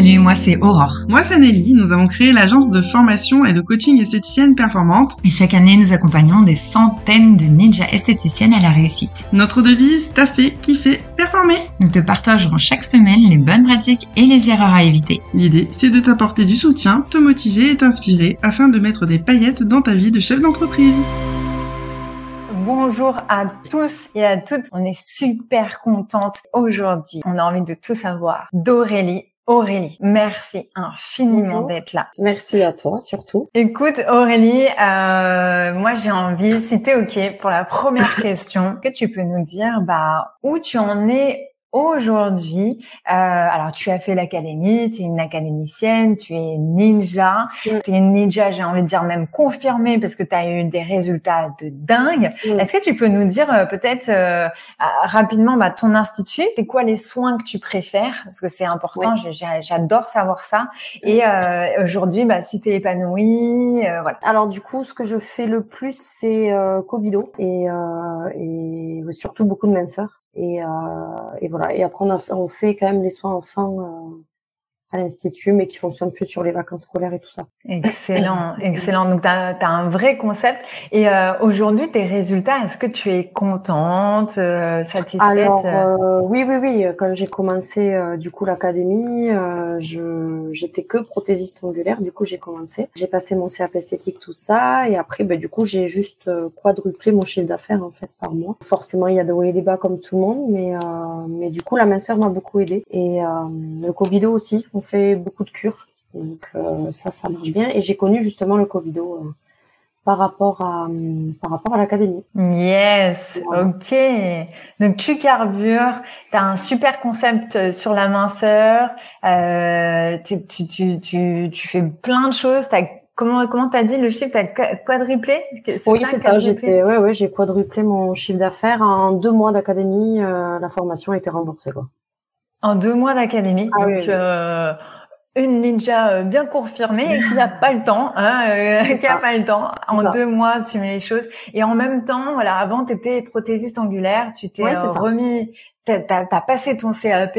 Salut, moi c'est Aurore. Moi c'est Nelly. Nous avons créé l'agence de formation et de coaching esthéticienne performante. Et chaque année, nous accompagnons des centaines de ninjas esthéticiennes à la réussite. Notre devise, t'as fait, kiffer, performer. Nous te partagerons chaque semaine les bonnes pratiques et les erreurs à éviter. L'idée, c'est de t'apporter du soutien, te motiver et t'inspirer afin de mettre des paillettes dans ta vie de chef d'entreprise. Bonjour à tous et à toutes. On est super contente aujourd'hui. On a envie de tout savoir d'Aurélie. Aurélie, merci infiniment d'être là. Merci à toi surtout. Écoute Aurélie, euh, moi j'ai envie, si t'es ok, pour la première question, que tu peux nous dire bah où tu en es Aujourd'hui, euh, alors tu as fait l'académie, tu es une académicienne, tu es ninja, tu es une ninja, j'ai envie de dire même confirmée parce que tu as eu des résultats de dingue. Est-ce que tu peux nous dire euh, peut-être euh, rapidement bah, ton institut, c'est quoi les soins que tu préfères? Parce que c'est important, j'adore savoir ça. Et euh, aujourd'hui, bah, si tu es épanouie, euh, voilà. Alors du coup, ce que je fais le plus, c'est Kobido et, et surtout beaucoup de minceur. Et, euh, et voilà. Et après, on, a, on fait quand même les soins enfants euh, à l'institut, mais qui fonctionne plus sur les vacances scolaires et tout ça. Excellent, excellent. Donc, tu as, un vrai concept. Et euh, aujourd'hui, tes résultats, est-ce que tu es contente, euh, satisfaite Alors, euh, oui, oui, oui. Quand j'ai commencé, euh, du coup, l'académie, euh, je j'étais que prothésiste angulaire. Du coup, j'ai commencé. J'ai passé mon CAP esthétique, tout ça. Et après, bah, du coup, j'ai juste quadruplé mon chiffre d'affaires, en fait, par mois. Forcément, il y a des hauts et des bas comme tout le monde, mais, mais du coup, la minceur m'a beaucoup aidé. Et le Covido aussi on fait beaucoup de cures. Donc euh, ça, ça marche bien. Et j'ai connu justement le Covido euh, par rapport à par rapport à l'académie. Yes, ok. Donc tu carbures, tu as un super concept euh, sur la minceur, euh, tu, tu, tu, tu, fais plein de choses. As, comment comment t'as dit le chiffre? T'as quadruplé? Oui, c'est ça. J'étais ouais ouais, j'ai quadruplé mon chiffre d'affaires en deux mois d'académie. la formation a été remboursée quoi. En deux mois d'académie. Ah donc, euh, une ninja euh, bien confirmée et qui n'a pas le temps, hein, euh, qui a pas le temps. En deux mois, tu mets les choses. Et en même temps, voilà, avant, tu étais prothésiste angulaire, tu t'es euh, remis, t'as as, passé ton CAP.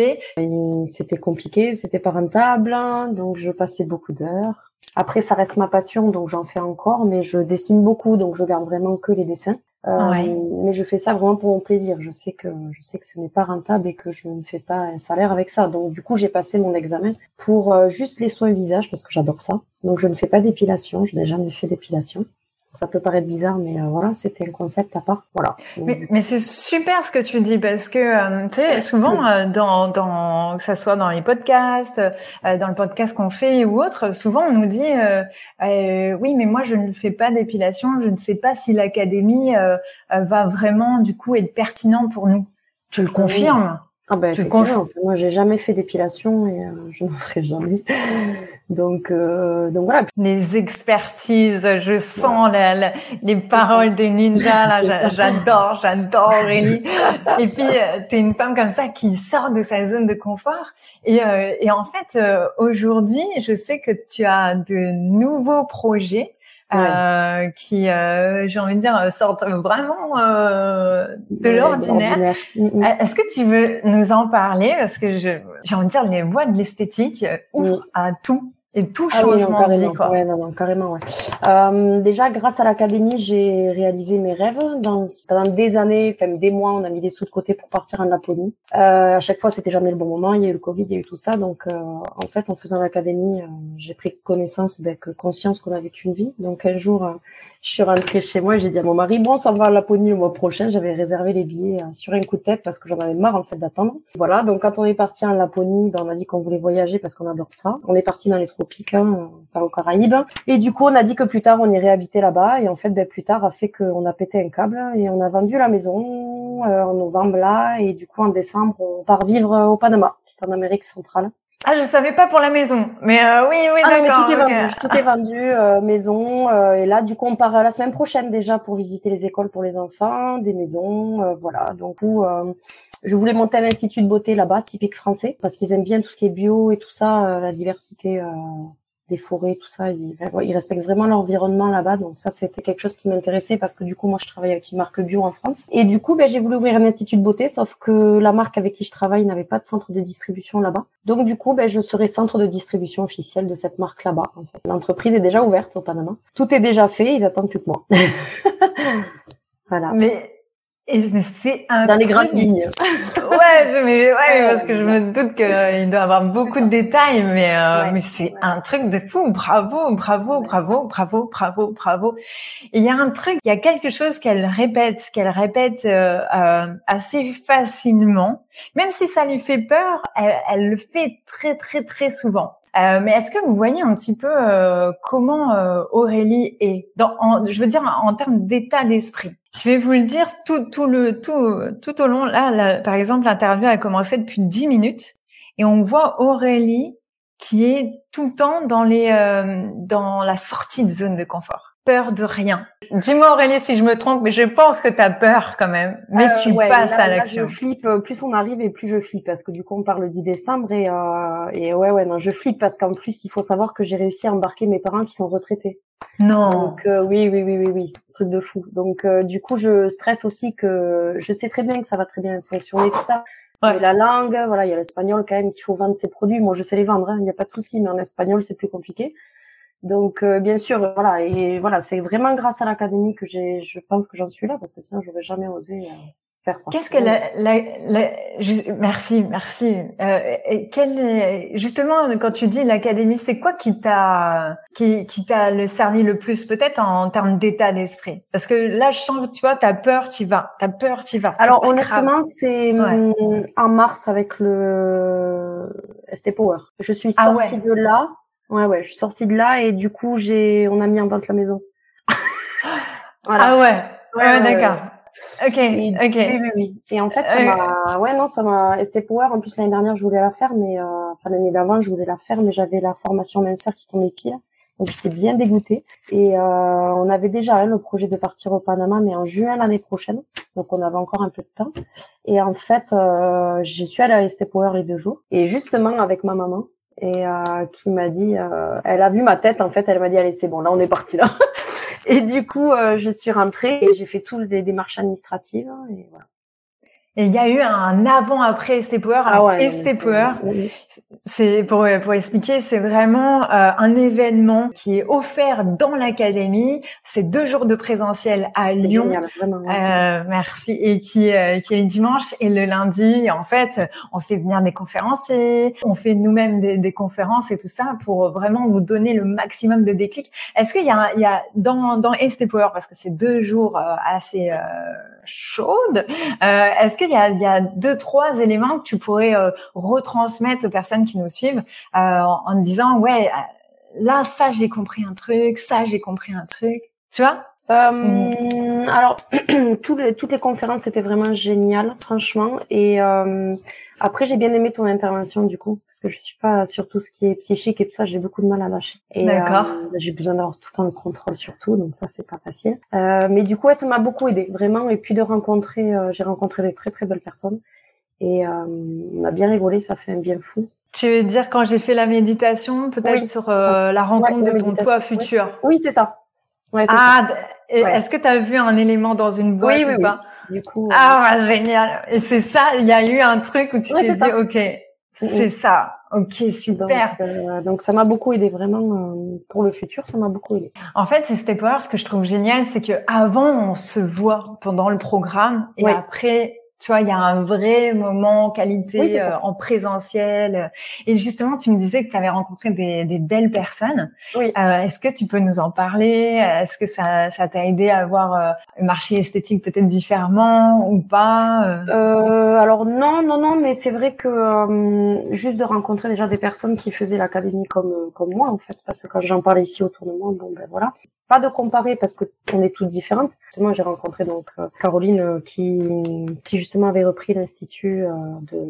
C'était compliqué, c'était pas rentable, donc je passais beaucoup d'heures. Après, ça reste ma passion, donc j'en fais encore, mais je dessine beaucoup, donc je garde vraiment que les dessins. Euh, mais je fais ça vraiment pour mon plaisir. Je sais que je sais que ce n'est pas rentable et que je ne fais pas un salaire avec ça. Donc du coup, j'ai passé mon examen pour euh, juste les soins visage parce que j'adore ça. Donc je ne fais pas d'épilation. Je n'ai jamais fait d'épilation. Ça peut paraître bizarre, mais euh, voilà, c'était un concept à part. Voilà. Mais, mais c'est super ce que tu dis parce que euh, tu sais souvent euh, dans dans que ça soit dans les podcasts, dans le podcast qu'on fait ou autre, souvent on nous dit oui mais moi je ne fais pas d'épilation, je ne sais pas si l'académie va vraiment du coup être pertinent pour nous. Tu le confirmes ah ben, effectivement, moi j'ai jamais fait d'épilation et euh, je n'en ferai jamais. Donc, euh, donc voilà. Les expertises, je sens la, les paroles des ninjas là, j'adore, j'adore Aurélie. et puis euh, tu es une femme comme ça qui sort de sa zone de confort. Et, et en fait, aujourd'hui, je sais que tu as de nouveaux projets euh, qui, euh, j'ai envie de dire, sortent vraiment euh, de l'ordinaire. Mm, mm. Est-ce que tu veux nous en parler? Parce que j'ai envie de dire, les voies de l'esthétique ouvrent à tout. Et tout ah changement de vie, quoi. Ouais, non, non, carrément, ouais. Euh, déjà, grâce à l'académie, j'ai réalisé mes rêves. Dans, pendant des années, enfin des mois, on a mis des sous de côté pour partir en Laponie. Euh, à chaque fois, c'était jamais le bon moment. Il y a eu le Covid, il y a eu tout ça. Donc, euh, en fait, en faisant l'académie, euh, j'ai pris connaissance, ben, que conscience qu'on avait qu'une vie. Donc, un jour, euh, je suis rentrée chez moi et j'ai dit à mon mari, bon, ça va à Laponie le mois prochain. J'avais réservé les billets euh, sur un coup de tête parce que j'en avais marre, en fait, d'attendre. Voilà. Donc, quand on est parti en Laponie, ben, on a dit qu'on voulait voyager parce qu'on adore ça. On est parti dans les aux Caraïbes. Et du coup, on a dit que plus tard, on irait habiter là-bas. Et en fait, ben, plus tard, a fait qu'on a pété un câble et on a vendu la maison euh, en novembre là. Et du coup, en décembre, on part vivre au Panama, qui est en Amérique centrale. Ah, je savais pas pour la maison, mais euh, oui, oui, ah, d'accord. tout est vendu, tout est vendu, euh, maison. Euh, et là, du coup, on part la semaine prochaine déjà pour visiter les écoles pour les enfants, des maisons, voilà. Donc, je voulais monter un institut de beauté là-bas, typique français, parce qu'ils aiment bien tout ce qui est bio et tout ça, la diversité des forêts, tout ça. Ils, respectent vraiment l'environnement là-bas. Donc ça, c'était quelque chose qui m'intéressait parce que du coup, moi, je travaille avec une marque bio en France. Et du coup, ben, j'ai voulu ouvrir un institut de beauté, sauf que la marque avec qui je travaille n'avait pas de centre de distribution là-bas. Donc du coup, ben, je serai centre de distribution officiel de cette marque là-bas. L'entreprise est déjà ouverte au Panama. Tout est déjà fait. Ils attendent plus que moi. voilà. C'est un dans les grandes lignes. ouais, mais ouais, parce que je me doute qu'il doit avoir beaucoup de détails, mais euh, mais c'est un truc de fou. Bravo, bravo, bravo, bravo, bravo, bravo. Il y a un truc, il y a quelque chose qu'elle répète, qu'elle répète euh, euh, assez facilement, même si ça lui fait peur, elle, elle le fait très très très souvent. Euh, mais est-ce que vous voyez un petit peu euh, comment euh, Aurélie est dans, je veux dire en termes d'état d'esprit? Je vais vous le dire tout, tout le tout tout au long. Là, par exemple, l'interview a commencé depuis 10 minutes et on voit Aurélie qui est tout le temps dans les dans la sortie de zone de confort peur de rien. Dis-moi Aurélie si je me trompe, mais je pense que tu as peur quand même, mais euh, tu passes à l'action. Je flippe, euh, plus on arrive et plus je flippe parce que du coup on parle le 10 décembre et, euh, et ouais ouais non je flippe parce qu'en plus il faut savoir que j'ai réussi à embarquer mes parents qui sont retraités. Non. Donc euh, oui oui oui oui oui truc de fou. Donc du coup je stresse aussi que je sais très bien que ça va très bien fonctionner tout ça. Ouais. la langue, voilà, il y a l'espagnol quand même qu'il faut vendre ses produits. Moi, je sais les vendre, hein, il n'y a pas de souci, mais en espagnol, c'est plus compliqué. Donc euh, bien sûr, voilà et voilà, c'est vraiment grâce à l'académie que j'ai, je pense que j'en suis là parce que sinon j'aurais jamais osé euh, faire ça. Qu'est-ce que la, la, la merci, merci. Euh, quel, justement, quand tu dis l'académie, c'est quoi qui t'a qui, qui t'a servi le plus peut-être en, termes d'état d'esprit? Parce que là, je sens que tu vois, t'as peur, tu vas, t'as peur, tu vas. Alors honnêtement, c'est hum, en mars avec le ST Power. Je suis ah sortie de là Ouais, ouais, je suis sortie de là et du coup, j'ai, on a mis en vente la maison. voilà. Ah ouais, ouais, d'accord. Ok, ok. Oui, oui, oui. Et en fait, ça m'a, ouais, non, ça m'a, ST Power, en plus, l'année dernière, je voulais la faire, mais, euh, enfin, l'année d'avant, je voulais la faire, mais j'avais la formation minceur qui tombait pile. Donc, j'étais bien dégoûtée. Et, euh, on avait déjà, hein, le projet de partir au Panama, mais en juin l'année prochaine. Donc, on avait encore un peu de temps. Et en fait, euh, je suis allée à ST Power les deux jours. Et justement, avec ma maman, et euh, qui m'a dit, euh, elle a vu ma tête en fait, elle m'a dit allez c'est bon là on est parti là. et du coup euh, je suis rentrée et j'ai fait toutes les démarches administratives et voilà. Et il y a eu un avant-après ST Power. ah ouais, Power, c'est pour pour expliquer, c'est vraiment euh, un événement qui est offert dans l'académie. C'est deux jours de présentiel à Lyon. Génial, vraiment, euh, merci. Et qui euh, qui est le dimanche et le lundi. En fait, on fait venir des conférenciers, on fait nous-mêmes des, des, conférences et tout ça pour vraiment vous donner le maximum de déclics. Est-ce qu'il y a il y a dans dans ST Power parce que c'est deux jours euh, assez chaude. Euh, Est-ce qu'il y y a deux, trois éléments que tu pourrais euh, retransmettre aux personnes qui nous suivent euh, en, en, disant, ouais, euh, là, ça, j'ai compris un truc, ça, j'ai compris un truc. Tu vois? Euh, mmh. Alors, toutes les, toutes les conférences étaient vraiment géniales, franchement. Et euh, après, j'ai bien aimé ton intervention du coup, parce que je suis pas sur tout ce qui est psychique et tout ça, j'ai beaucoup de mal à lâcher. D'accord. Euh, j'ai besoin d'avoir tout le temps le contrôle sur tout, donc ça c'est pas facile. Euh, mais du coup, ouais, ça m'a beaucoup aidé, vraiment. Et puis de rencontrer, euh, j'ai rencontré des très très belles personnes et euh, on a bien rigolé, ça fait un bien fou. Tu veux dire quand j'ai fait la méditation, peut-être sur euh, la rencontre de ton toi futur? Oui, c'est ça. Ouais, ah, est-ce que tu as vu un élément dans une boîte oui, ou pas? Du coup, ah, génial. Et c'est ça, il y a eu un truc où tu t'es dit, OK, c'est ça. Ok, super. Donc, euh, donc ça m'a beaucoup aidé vraiment euh, pour le futur, ça m'a beaucoup aidé. En fait, c'est Step Power. Ce que je trouve génial, c'est que avant on se voit pendant le programme et après tu vois, il y a un vrai moment qualité euh, en présentiel. Et justement, tu me disais que tu avais rencontré des, des, belles personnes. Oui. Euh, Est-ce que tu peux nous en parler? Est-ce que ça ça t'a aidé à avoir euh, un marché esthétique peut-être différemment ou pas euh, Alors non, non, non, mais c'est vrai que euh, juste de rencontrer déjà des personnes qui faisaient l'académie comme comme moi en fait, parce que quand j'en parlais ici autour de moi, bon ben voilà. Pas de comparer parce que on est toutes différentes. Moi, j'ai rencontré donc euh, Caroline euh, qui justement avait repris l'institut euh, de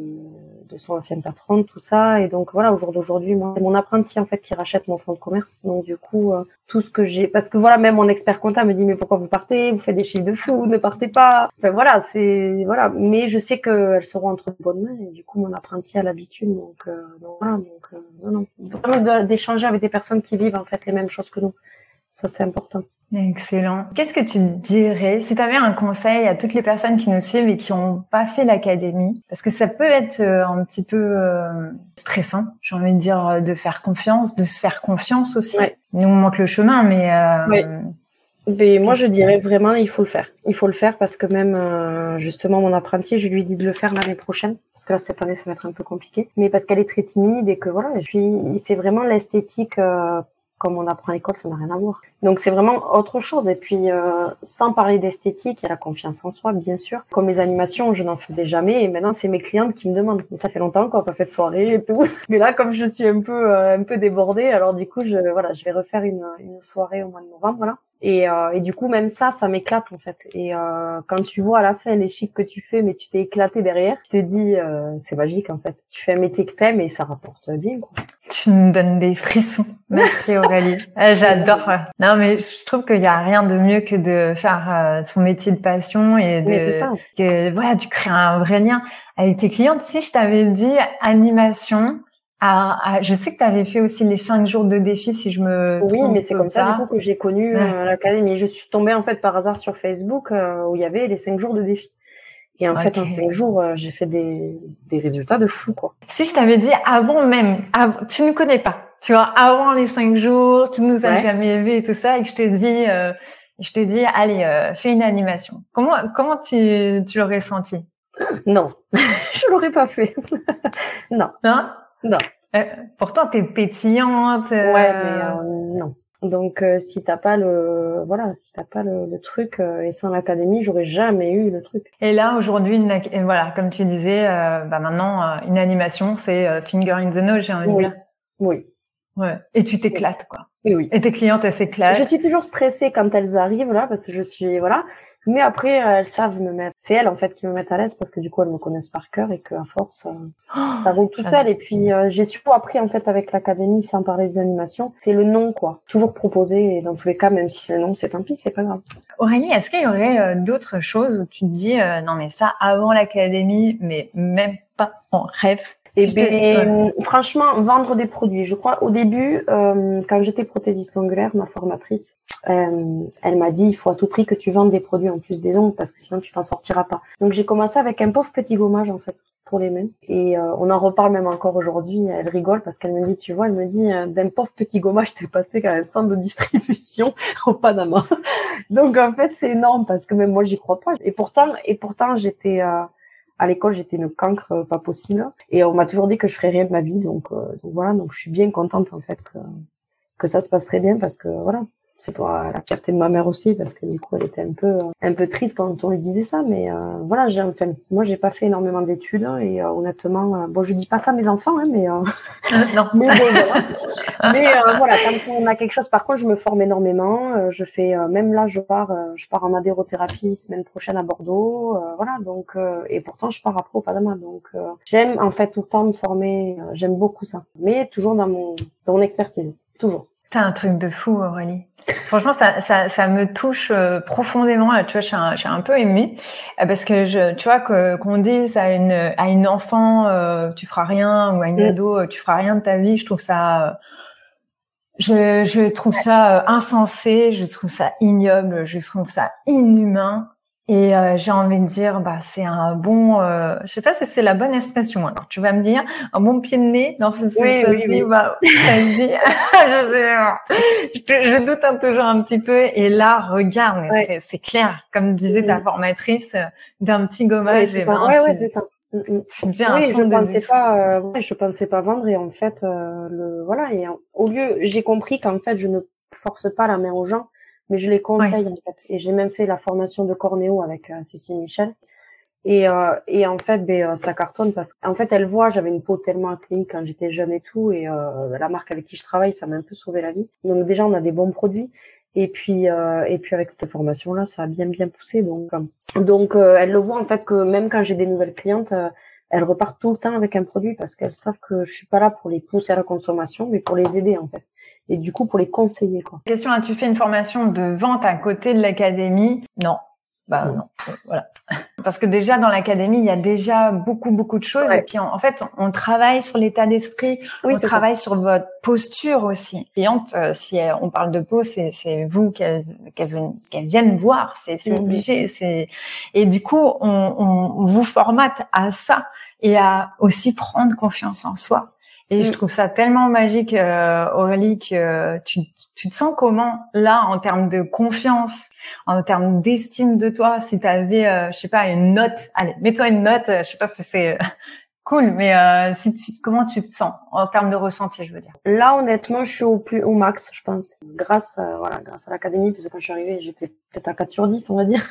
de son ancienne patronne, tout ça. Et donc voilà, au jour d'aujourd'hui, moi, c'est mon apprenti en fait qui rachète mon fonds de commerce. Donc du coup, tout ce que j'ai, parce que voilà, même mon expert comptable me dit mais pourquoi vous partez? Vous faites des chiffres de fou, ne partez pas. Enfin voilà, c'est voilà. Mais je sais qu'elles seront entre bonnes mains. Et du coup, mon apprenti a l'habitude. Donc, donc voilà, donc non, non, vraiment d'échanger avec des personnes qui vivent en fait les mêmes choses que nous. Ça, c'est important. Excellent. Qu'est-ce que tu dirais si tu avais un conseil à toutes les personnes qui nous suivent et qui n'ont pas fait l'académie? Parce que ça peut être euh, un petit peu euh, stressant, j'ai envie de dire, de faire confiance, de se faire confiance aussi. Nous, on manque le chemin, mais... Euh, mais moi, je dirais vraiment, il faut le faire. Il faut le faire parce que même, justement, mon apprenti, je lui dis de le faire l'année prochaine. Parce que là, cette année, ça va être un peu compliqué. Mais parce qu'elle est très timide et que voilà, c'est vraiment l'esthétique comme on apprend à l'école, ça n'a rien à voir. Donc c'est vraiment autre chose. Et puis euh, sans parler d'esthétique, a la confiance en soi, bien sûr. Comme les animations, je n'en faisais jamais, et maintenant c'est mes clientes qui me demandent. Mais ça fait longtemps qu'on n'a pas fait de soirée et tout. Mais là, comme je suis un peu euh, un peu débordée, alors du coup, je voilà, je vais refaire une, une soirée au mois de novembre, voilà. Et, euh, et du coup, même ça, ça m'éclate en fait. Et euh, quand tu vois à la fin les chics que tu fais, mais tu t'es éclaté derrière, tu te dis, euh, c'est magique en fait. Tu fais un métier que t'aimes et ça rapporte bien. Quoi. Tu me donnes des frissons. Merci Aurélie. Ah, j'adore. Non, mais je trouve qu'il y a rien de mieux que de faire euh, son métier de passion et de ça. que voilà, tu crées un vrai lien avec tes clientes. Si je t'avais dit animation, ah, ah, je sais que tu avais fait aussi les cinq jours de défi, si je me Oui, mais c'est comme ça du coup que j'ai connu euh, l'académie. Je suis tombée en fait par hasard sur Facebook euh, où il y avait les cinq jours de défi. Et en fait, en cinq jours, euh, j'ai fait des, des résultats de fou, quoi. Si je t'avais dit avant même, avant, tu ne connais pas, tu vois, avant les cinq jours, tu nous as jamais vu et tout ça, et que je te dis, je te dis, allez, fais une animation. Comment, comment tu, tu l'aurais senti? Non, je l'aurais pas fait. non. Non? Non. Euh, pourtant, t'es pétillante. Euh... Ouais, mais euh, non. Donc, euh, si t'as pas le, voilà, si t'as pas le, le truc euh, et sans l'académie, j'aurais jamais eu le truc. Et là, aujourd'hui, voilà, comme tu disais, bah maintenant, une animation, c'est finger in the nose, j'ai envie de dire. Oui. Ouais. Et tu t'éclates, quoi. Oui, oui. Et tes clientes, elles s'éclatent. Je suis toujours stressée quand elles arrivent là, parce que je suis, voilà. Mais après, elles savent me mettre. C'est elles en fait qui me mettent à l'aise parce que du coup elles me connaissent par cœur et qu'à force, euh, oh, ça roule tout seul. Et puis euh, j'ai surtout appris en fait avec l'académie, sans parler des animations, c'est le nom quoi. Toujours proposé et dans tous les cas, même si c'est le nom, c'est tant pis, c'est pas grave. Aurélie, est-ce qu'il y aurait euh, d'autres choses où tu te dis non mais ça avant l'académie, mais même pas en rêve et ben, franchement, vendre des produits. Je crois au début, euh, quand j'étais prothésiste ongulaire, ma formatrice, euh, elle m'a dit il faut à tout prix que tu vendes des produits en plus des ongles parce que sinon tu t'en sortiras pas. Donc j'ai commencé avec un pauvre petit gommage en fait pour les mains et euh, on en reparle même encore aujourd'hui. Elle rigole parce qu'elle me dit tu vois, elle me dit euh, d'un pauvre petit gommage t'es passé à un centre de distribution au Panama. Donc en fait c'est énorme parce que même moi j'y crois pas. Et pourtant et pourtant j'étais euh, à l'école, j'étais une cancre euh, pas possible. Et on m'a toujours dit que je ferais rien de ma vie. Donc, euh, voilà, donc je suis bien contente en fait que, que ça se passe très bien parce que voilà, c'est pour la fierté de ma mère aussi parce que du coup elle était un peu un peu triste quand on lui disait ça mais euh, voilà j'ai enfin moi j'ai pas fait énormément d'études et euh, honnêtement euh, bon je dis pas ça à mes enfants hein, mais non. mais voilà. Mais voilà quand on a quelque chose par contre je me forme énormément je fais même là je pars je pars en madérothérapie semaine prochaine à Bordeaux voilà donc et pourtant je pars après au Panama donc j'aime en fait tout le temps me former j'aime beaucoup ça mais toujours dans mon dans mon expertise toujours c'est un truc de fou, Aurélie. Franchement, ça, ça, ça me touche euh, profondément. Là, tu vois, je suis un, je suis un peu émue euh, parce que je, tu vois, que qu'on dise à une à une enfant, euh, tu feras rien, ou à une mm. ado, tu feras rien de ta vie. Je trouve ça, je, je trouve ça insensé. Je trouve ça ignoble. Je trouve ça inhumain. Et euh, j'ai envie de dire, bah c'est un bon, euh, je sais pas si c'est la bonne expression. Alors tu vas me dire, un bon pied de nez, non, ça, ça, oui, ça oui, se dit, bah, ça se dit. je, sais, je, je, doute un, toujours un petit peu. Et là, regarde, ouais. c'est clair, comme disait ta formatrice, euh, d'un petit gommage. Ouais, et ben, ouais, ouais, c'est ça. Mm, mm. Bien oui, je pensais pas, euh, je pensais pas vendre et en fait, euh, le voilà. Et au lieu, j'ai compris qu'en fait, je ne force pas la main aux gens mais je les conseille en fait. Et j'ai même fait la formation de cornéo avec euh, Cécile Michel. Et, euh, et en fait, ben, euh, ça cartonne parce qu'en fait, elle voit, j'avais une peau tellement clean quand j'étais jeune et tout, et euh, la marque avec qui je travaille, ça m'a un peu sauvé la vie. Donc déjà, on a des bons produits. Et puis, euh, et puis avec cette formation-là, ça a bien bien poussé. Donc, donc euh, elle le voit en fait que même quand j'ai des nouvelles clientes, euh, elles repartent tout le temps avec un produit parce qu'elles savent que je suis pas là pour les pousser à la consommation, mais pour les aider en fait. Et du coup, pour les conseiller. Question as-tu fait une formation de vente à côté de l'académie? Non. Bah non, voilà. Parce que déjà dans l'académie, il y a déjà beaucoup beaucoup de choses. Et puis en, fait, on travaille sur l'état d'esprit, on travaille sur votre posture aussi. Cliente, euh, si on parle de peau, c'est c'est vous qu'elle qu'elle vienne voir, c'est c'est obligé, c'est et du coup, on, on vous formate à ça et à aussi prendre confiance en soi. Et je mm. trouve ça tellement magique, euh, Aurélie, que tu, tu te sens comment là en termes de confiance, en termes d'estime de toi Si tu avais, euh, je sais pas, une note, allez, mets-toi une note. Je sais pas si c'est Cool, mais euh, si tu, comment tu te sens en termes de ressenti, je veux dire? Là, honnêtement, je suis au plus au max, je pense, grâce à, voilà, grâce à l'académie, parce que quand je suis arrivée, j'étais peut-être à 4 sur 10, on va dire.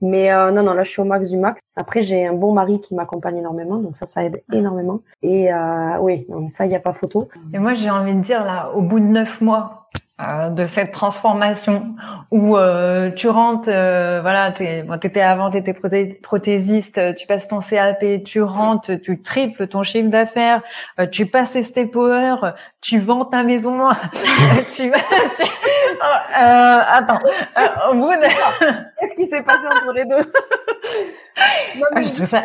Mais euh, non, non, là, je suis au max du max. Après, j'ai un bon mari qui m'accompagne énormément, donc ça, ça aide énormément. Et euh, oui, non, ça, il n'y a pas photo. Et moi, j'ai envie de dire là, au bout de neuf mois, euh, de cette transformation où euh, tu rentres, euh, voilà, t'es, bon, t'étais avant, t'étais prothésiste, tu passes ton CAP, tu rentres, tu triples ton chiffre d'affaires, tu passes tes step power, tu vends ta maison, tu, tu attends, au bout de... Qu'est-ce qui s'est passé entre les deux? Non, mais... Je trouve ça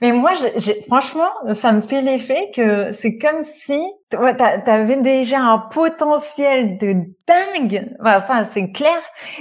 mais moi, j'ai, franchement, ça me fait l'effet que c'est comme si tu avais déjà un potentiel de dingue. Enfin, ça, c'est clair.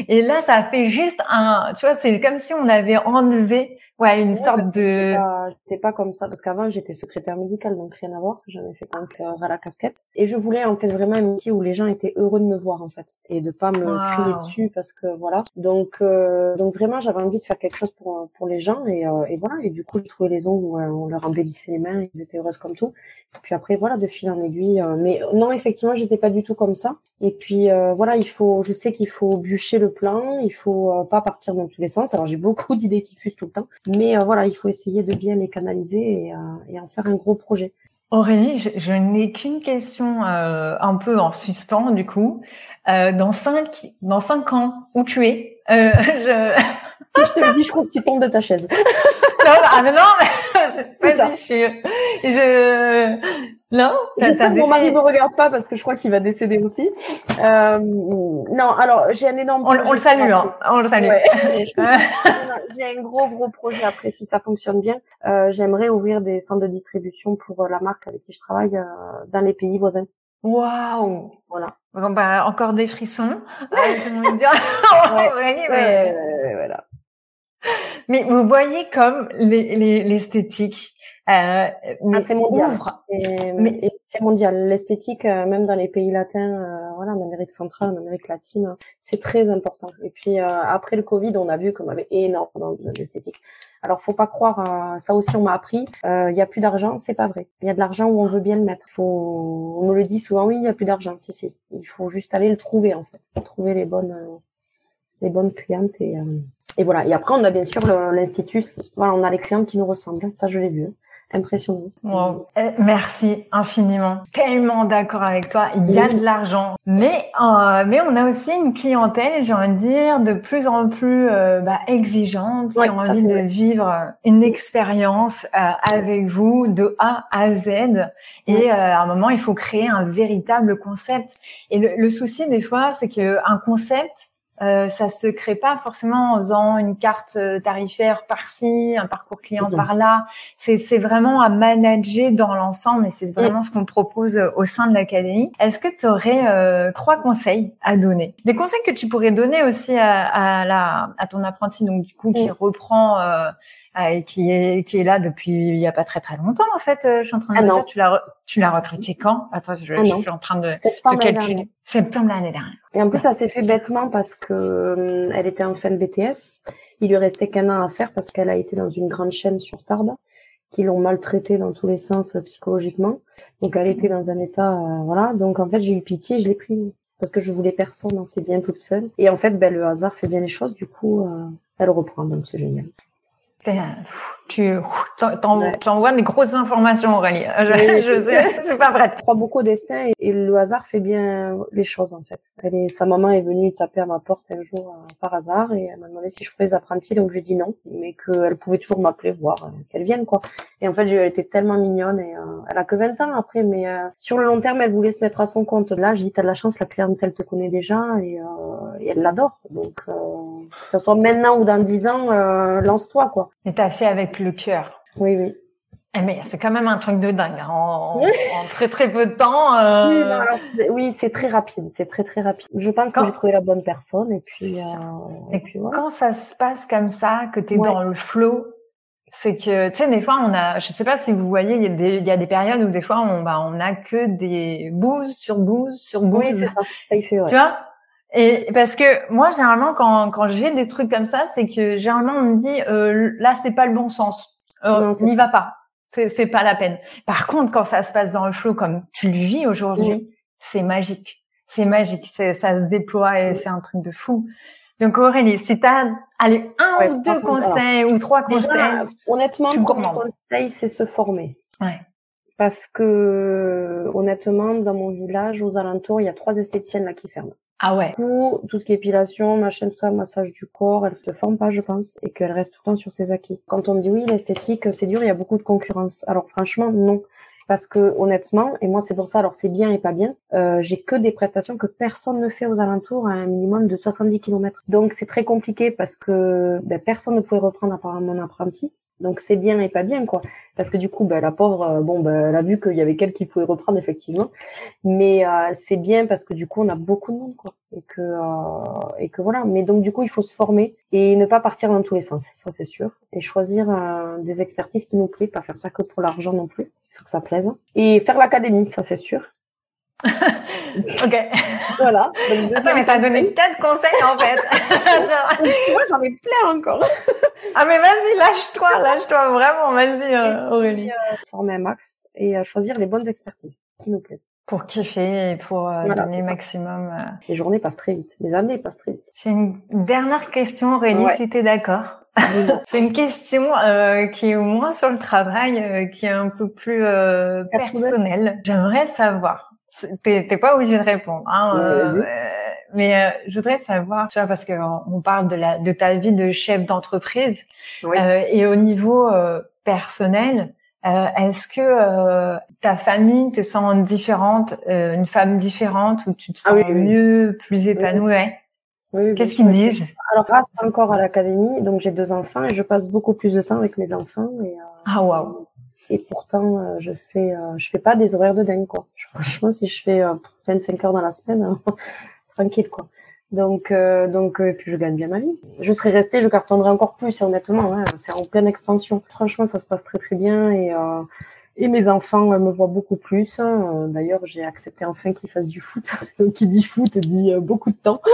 Et là, ça fait juste un, tu vois, c'est comme si on avait enlevé Ouais, une sorte de. J'étais pas, comme ça parce qu'avant j'étais secrétaire médicale donc rien à voir. J'avais fait donc euh, à la casquette et je voulais en fait vraiment un métier où les gens étaient heureux de me voir en fait et de pas me crier dessus parce que voilà. Donc euh, donc vraiment j'avais envie de faire quelque chose pour pour les gens et, euh, et voilà et du coup j'ai trouvé les ongles où on leur embellissait les mains, ils étaient heureuses comme tout. Puis après voilà de fil en aiguille. mais non effectivement j'étais pas du tout comme ça. Et puis voilà il faut, je sais qu'il faut bûcher le plan, il faut pas partir dans tous les sens. Alors j'ai beaucoup d'idées qui fusent tout le temps mais euh, voilà, il faut essayer de bien les canaliser et, euh, en faire un gros projet. Aurélie, je, n'ai qu'une question euh, un peu en suspens du coup. dans cinq dans cinq ans, où tu es? Je... Si je te le dis, je crois que tu tombes de ta chaise. non, ah mais non, vas-y, je, je, non J'espère que mon mari ne me regarde pas parce que je crois qu'il va décéder aussi. Euh, non, alors j'ai un énorme. On, le salue, hein. On le salue. j'ai un gros gros projet après si ça fonctionne bien. Euh, J'aimerais ouvrir des centres de distribution pour euh, la marque avec qui je travaille euh, dans les pays voisins. Waouh Voilà. bah, encore des frissons. Euh, je me dire. ouais, mais... voilà. Mais vous voyez comme l'esthétique euh, mais ah, c'est mondial. mais... c'est mondial. L'esthétique, euh, même dans les pays latins, euh, voilà, en Amérique centrale, en Amérique latine, c'est très important. Et puis euh, après le Covid, on a vu qu'on avait énormément d'esthétique. Alors faut pas croire, ça aussi on m'a appris. Il y a plus d'argent, c'est pas vrai. Il y a de l'argent où on veut bien le mettre. Faut, on me le dit souvent, oui, il y a plus d'argent. Si si, il faut juste aller le trouver en fait, trouver les bonnes, les bonnes clientes et et voilà. Et après, on a bien sûr l'institut. Voilà, on a les clientes qui nous ressemblent. Ça, je l'ai vu impressionnant. Eh, merci infiniment. Tellement d'accord avec toi. Il y a de l'argent, mais euh, mais on a aussi une clientèle, j'ai envie de dire, de plus en plus euh, bah, exigeante, qui a envie de vivre une expérience euh, avec vous de A à Z. Et euh, à un moment, il faut créer un véritable concept. Et le, le souci des fois, c'est que un concept euh, ça se crée pas forcément en faisant une carte euh, tarifaire par-ci, un parcours client par-là. C'est, c'est vraiment à manager dans l'ensemble et c'est vraiment ce qu'on propose euh, au sein de l'académie. Est-ce que tu aurais euh, trois conseils à donner? Des conseils que tu pourrais donner aussi à, à, la, à ton apprenti, donc du coup qui reprend euh, euh, qui est qui est là depuis il y a pas très très longtemps en fait. Euh, je suis en train de ah dire, tu l'as tu l'as recruté quand? Attends, je, ah je, suis en train de, Septembre de calculer. Septembre l'année dernière. Et en plus, ça s'est fait bêtement parce que euh, elle était en fin de BTS. Il lui restait qu'un an à faire parce qu'elle a été dans une grande chaîne sur Tarbes qui l'ont maltraitée dans tous les sens psychologiquement. Donc elle était dans un état, voilà. Donc en fait, j'ai eu pitié, je l'ai pris parce que je voulais personne, hein. c'est bien toute seule. Et en fait, ben, le hasard fait bien les choses. Du coup, elle reprend, donc c'est génial. Det tu t'envoies des grosses informations, Aurélie. Je, je, suis pas prête. Je crois beaucoup au destin et, le hasard fait bien les choses en fait. Elle est, sa maman est venue taper à ma porte un jour euh, par hasard et elle m'a demandé si je ferais les apprentis, donc j'ai dit non, mais qu'elle pouvait toujours m'appeler voir euh, qu'elle vienne quoi. Et en fait, elle était tellement mignonne et euh, elle a que 20 ans après, mais sur le long terme, elle voulait se mettre à son compte. Là, j'ai dit t'as de la chance, la clientèle te connaît déjà et, et elle l'adore. Donc que ça soit maintenant ou dans 10 ans, lance-toi quoi. Et t'as fait avec le cœur. Oui, oui. Eh, mais c'est quand même un truc de dingue. Hein. En, très très peu de temps. Euh... Oui, c'est très rapide. C'est très très rapide. Je pense que j'ai trouvé la bonne personne. Et puis, euh... et, puis quand ça se passe comme ça, que tu es dans le flow, c'est que tu sais des fois on a, je sais pas si vous voyez, il y a des il y a des périodes où des fois on bah on a que des bouses sur bouses sur bouses. Oui, c'est ça. Ça y fait. Ouais. Tu vois? Et parce que moi, généralement, quand, quand j'ai des trucs comme ça, c'est que généralement on me dit euh, là, c'est pas le bon sens, euh, n'y va pas, c'est pas la peine. Par contre, quand ça se passe dans le flow comme tu le vis aujourd'hui, c'est magique, c'est magique, ça se déploie et c'est un truc de fou. Donc Aurélie, si t'as allez un ou deux conseils ou trois conseils, honnêtement, mon conseil c'est se former. Ouais. Parce que honnêtement, dans mon village, aux alentours, il y a trois esthéticiennes là qui ferment. Ah ouais. Tout, tout ce qui est épilation, machin, tout ça, massage du corps, elle se forme pas, je pense, et qu'elle reste tout le temps sur ses acquis. Quand on me dit oui, l'esthétique, c'est dur, il y a beaucoup de concurrence. Alors franchement, non. Parce que honnêtement, et moi c'est pour ça, alors c'est bien et pas bien, euh, j'ai que des prestations que personne ne fait aux alentours à un minimum de 70 km. Donc c'est très compliqué parce que ben, personne ne pouvait reprendre à part mon apprenti. Donc c'est bien et pas bien quoi, parce que du coup ben, la pauvre, euh, bon ben, elle a vu qu'il y avait quelqu'un qui pouvait reprendre effectivement, mais euh, c'est bien parce que du coup on a beaucoup de monde quoi, et que euh, et que voilà. Mais donc du coup il faut se former et ne pas partir dans tous les sens, ça c'est sûr, et choisir des expertises qui nous plaisent, pas faire ça que pour l'argent non plus, faut que ça plaise, et faire l'académie, ça c'est sûr. ok. Voilà. Attends, mais t'as donné quatre conseils en fait. Moi, j'en ai plein encore. ah mais vas-y, lâche-toi, lâche-toi vraiment, vas-y euh, Aurélie. Euh, former max et euh, choisir les bonnes expertises qui nous plaisent. Pour kiffer et pour euh, donner le maximum. Euh. Les journées passent très vite, les années passent très vite. J'ai une dernière question Aurélie, si t'es d'accord. C'est une question euh, qui est moins sur le travail, qui est un peu plus personnelle. J'aimerais savoir T'es pas obligé de répondre, hein, euh, mais euh, je voudrais savoir, tu vois, parce que on parle de la de ta vie de chef d'entreprise euh, et au niveau euh, personnel, est-ce que ta famille te sent différente, une femme différente, ou tu te ah sens mieux, plus épanouie? Qu'est-ce qu'ils disent? Alors grâce encore à l'académie, donc j'ai deux enfants et je passe beaucoup plus de temps avec mes enfants. Et, ah waouh et pourtant euh, je fais euh, je fais pas des horaires de dingue quoi. Franchement, si je fais 25 euh, heures dans la semaine, tranquille quoi. Donc donc et puis je gagne bien ma vie. Je serais restée, je cartonnerais encore plus honnêtement. Hein, c'est en pleine expansion. Franchement, ça se passe très très bien et et mes enfants me voient beaucoup plus. D'ailleurs, j'ai accepté enfin qu'ils fassent du foot. Donc, qui dit foot dit beaucoup de temps.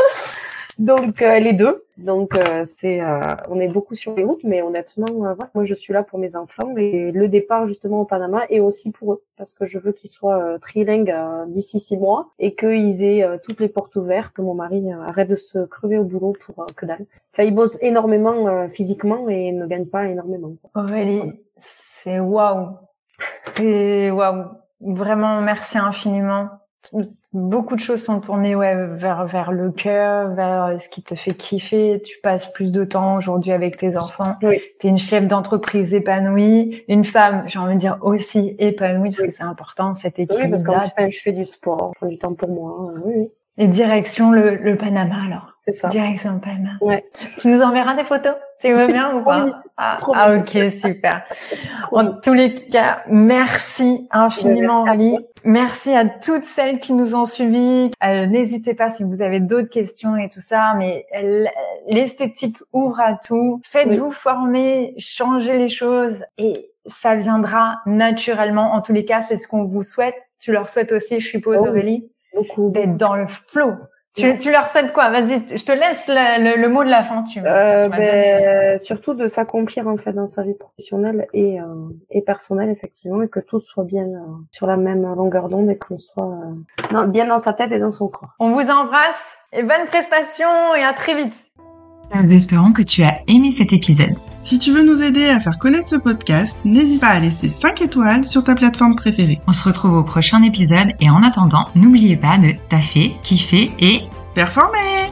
Donc euh, les deux. Donc euh, c'est, euh, on est beaucoup sur les routes, mais honnêtement, moi je suis là pour mes enfants et le départ justement au Panama est aussi pour eux parce que je veux qu'ils soient trilingues d'ici six mois et qu'ils aient toutes les portes ouvertes. Que mon mari arrête de se crever au boulot pour que dalle. Enfin, il bosse énormément physiquement et ne gagne pas énormément. Aurélie, c'est waouh, waouh. Vraiment, merci infiniment beaucoup de choses sont tournées ouais, vers vers le cœur, vers ce qui te fait kiffer. Tu passes plus de temps aujourd'hui avec tes enfants. Oui. Tu es une chef d'entreprise épanouie, une femme, j'ai envie de dire aussi épanouie parce que c'est important cet équilibre. Oui, parce que je fais du sport, je prends du temps pour moi. Oui. Et direction le, le Panama alors. C'est ça. Direction le Panama. Ouais. Tu nous enverras des photos Tu veux bien ou pas? Ah, ah, ok, super. En tous les cas, merci infiniment Ali. Merci à toutes celles qui nous ont suivis. Euh, N'hésitez pas si vous avez d'autres questions et tout ça, mais l'esthétique ouvre à tout. Faites-vous former, changez les choses et ça viendra naturellement. En tous les cas, c'est ce qu'on vous souhaite. Tu leur souhaites aussi, je suppose, oh Aurélie? D'être dans le flow. Tu, tu, leur souhaites quoi? Vas-y, je te laisse le, le, mot de la fin. Tu, euh, ben, surtout de s'accomplir en fait dans sa vie professionnelle et, euh, et personnelle effectivement, et que tout soit bien euh, sur la même longueur d'onde et qu'on soit euh, bien dans sa tête et dans son corps. On vous embrasse et bonne prestation et à très vite. Nous espérons que tu as aimé cet épisode. Si tu veux nous aider à faire connaître ce podcast, n'hésite pas à laisser 5 étoiles sur ta plateforme préférée. On se retrouve au prochain épisode et en attendant, n'oubliez pas de taffer, kiffer et Performer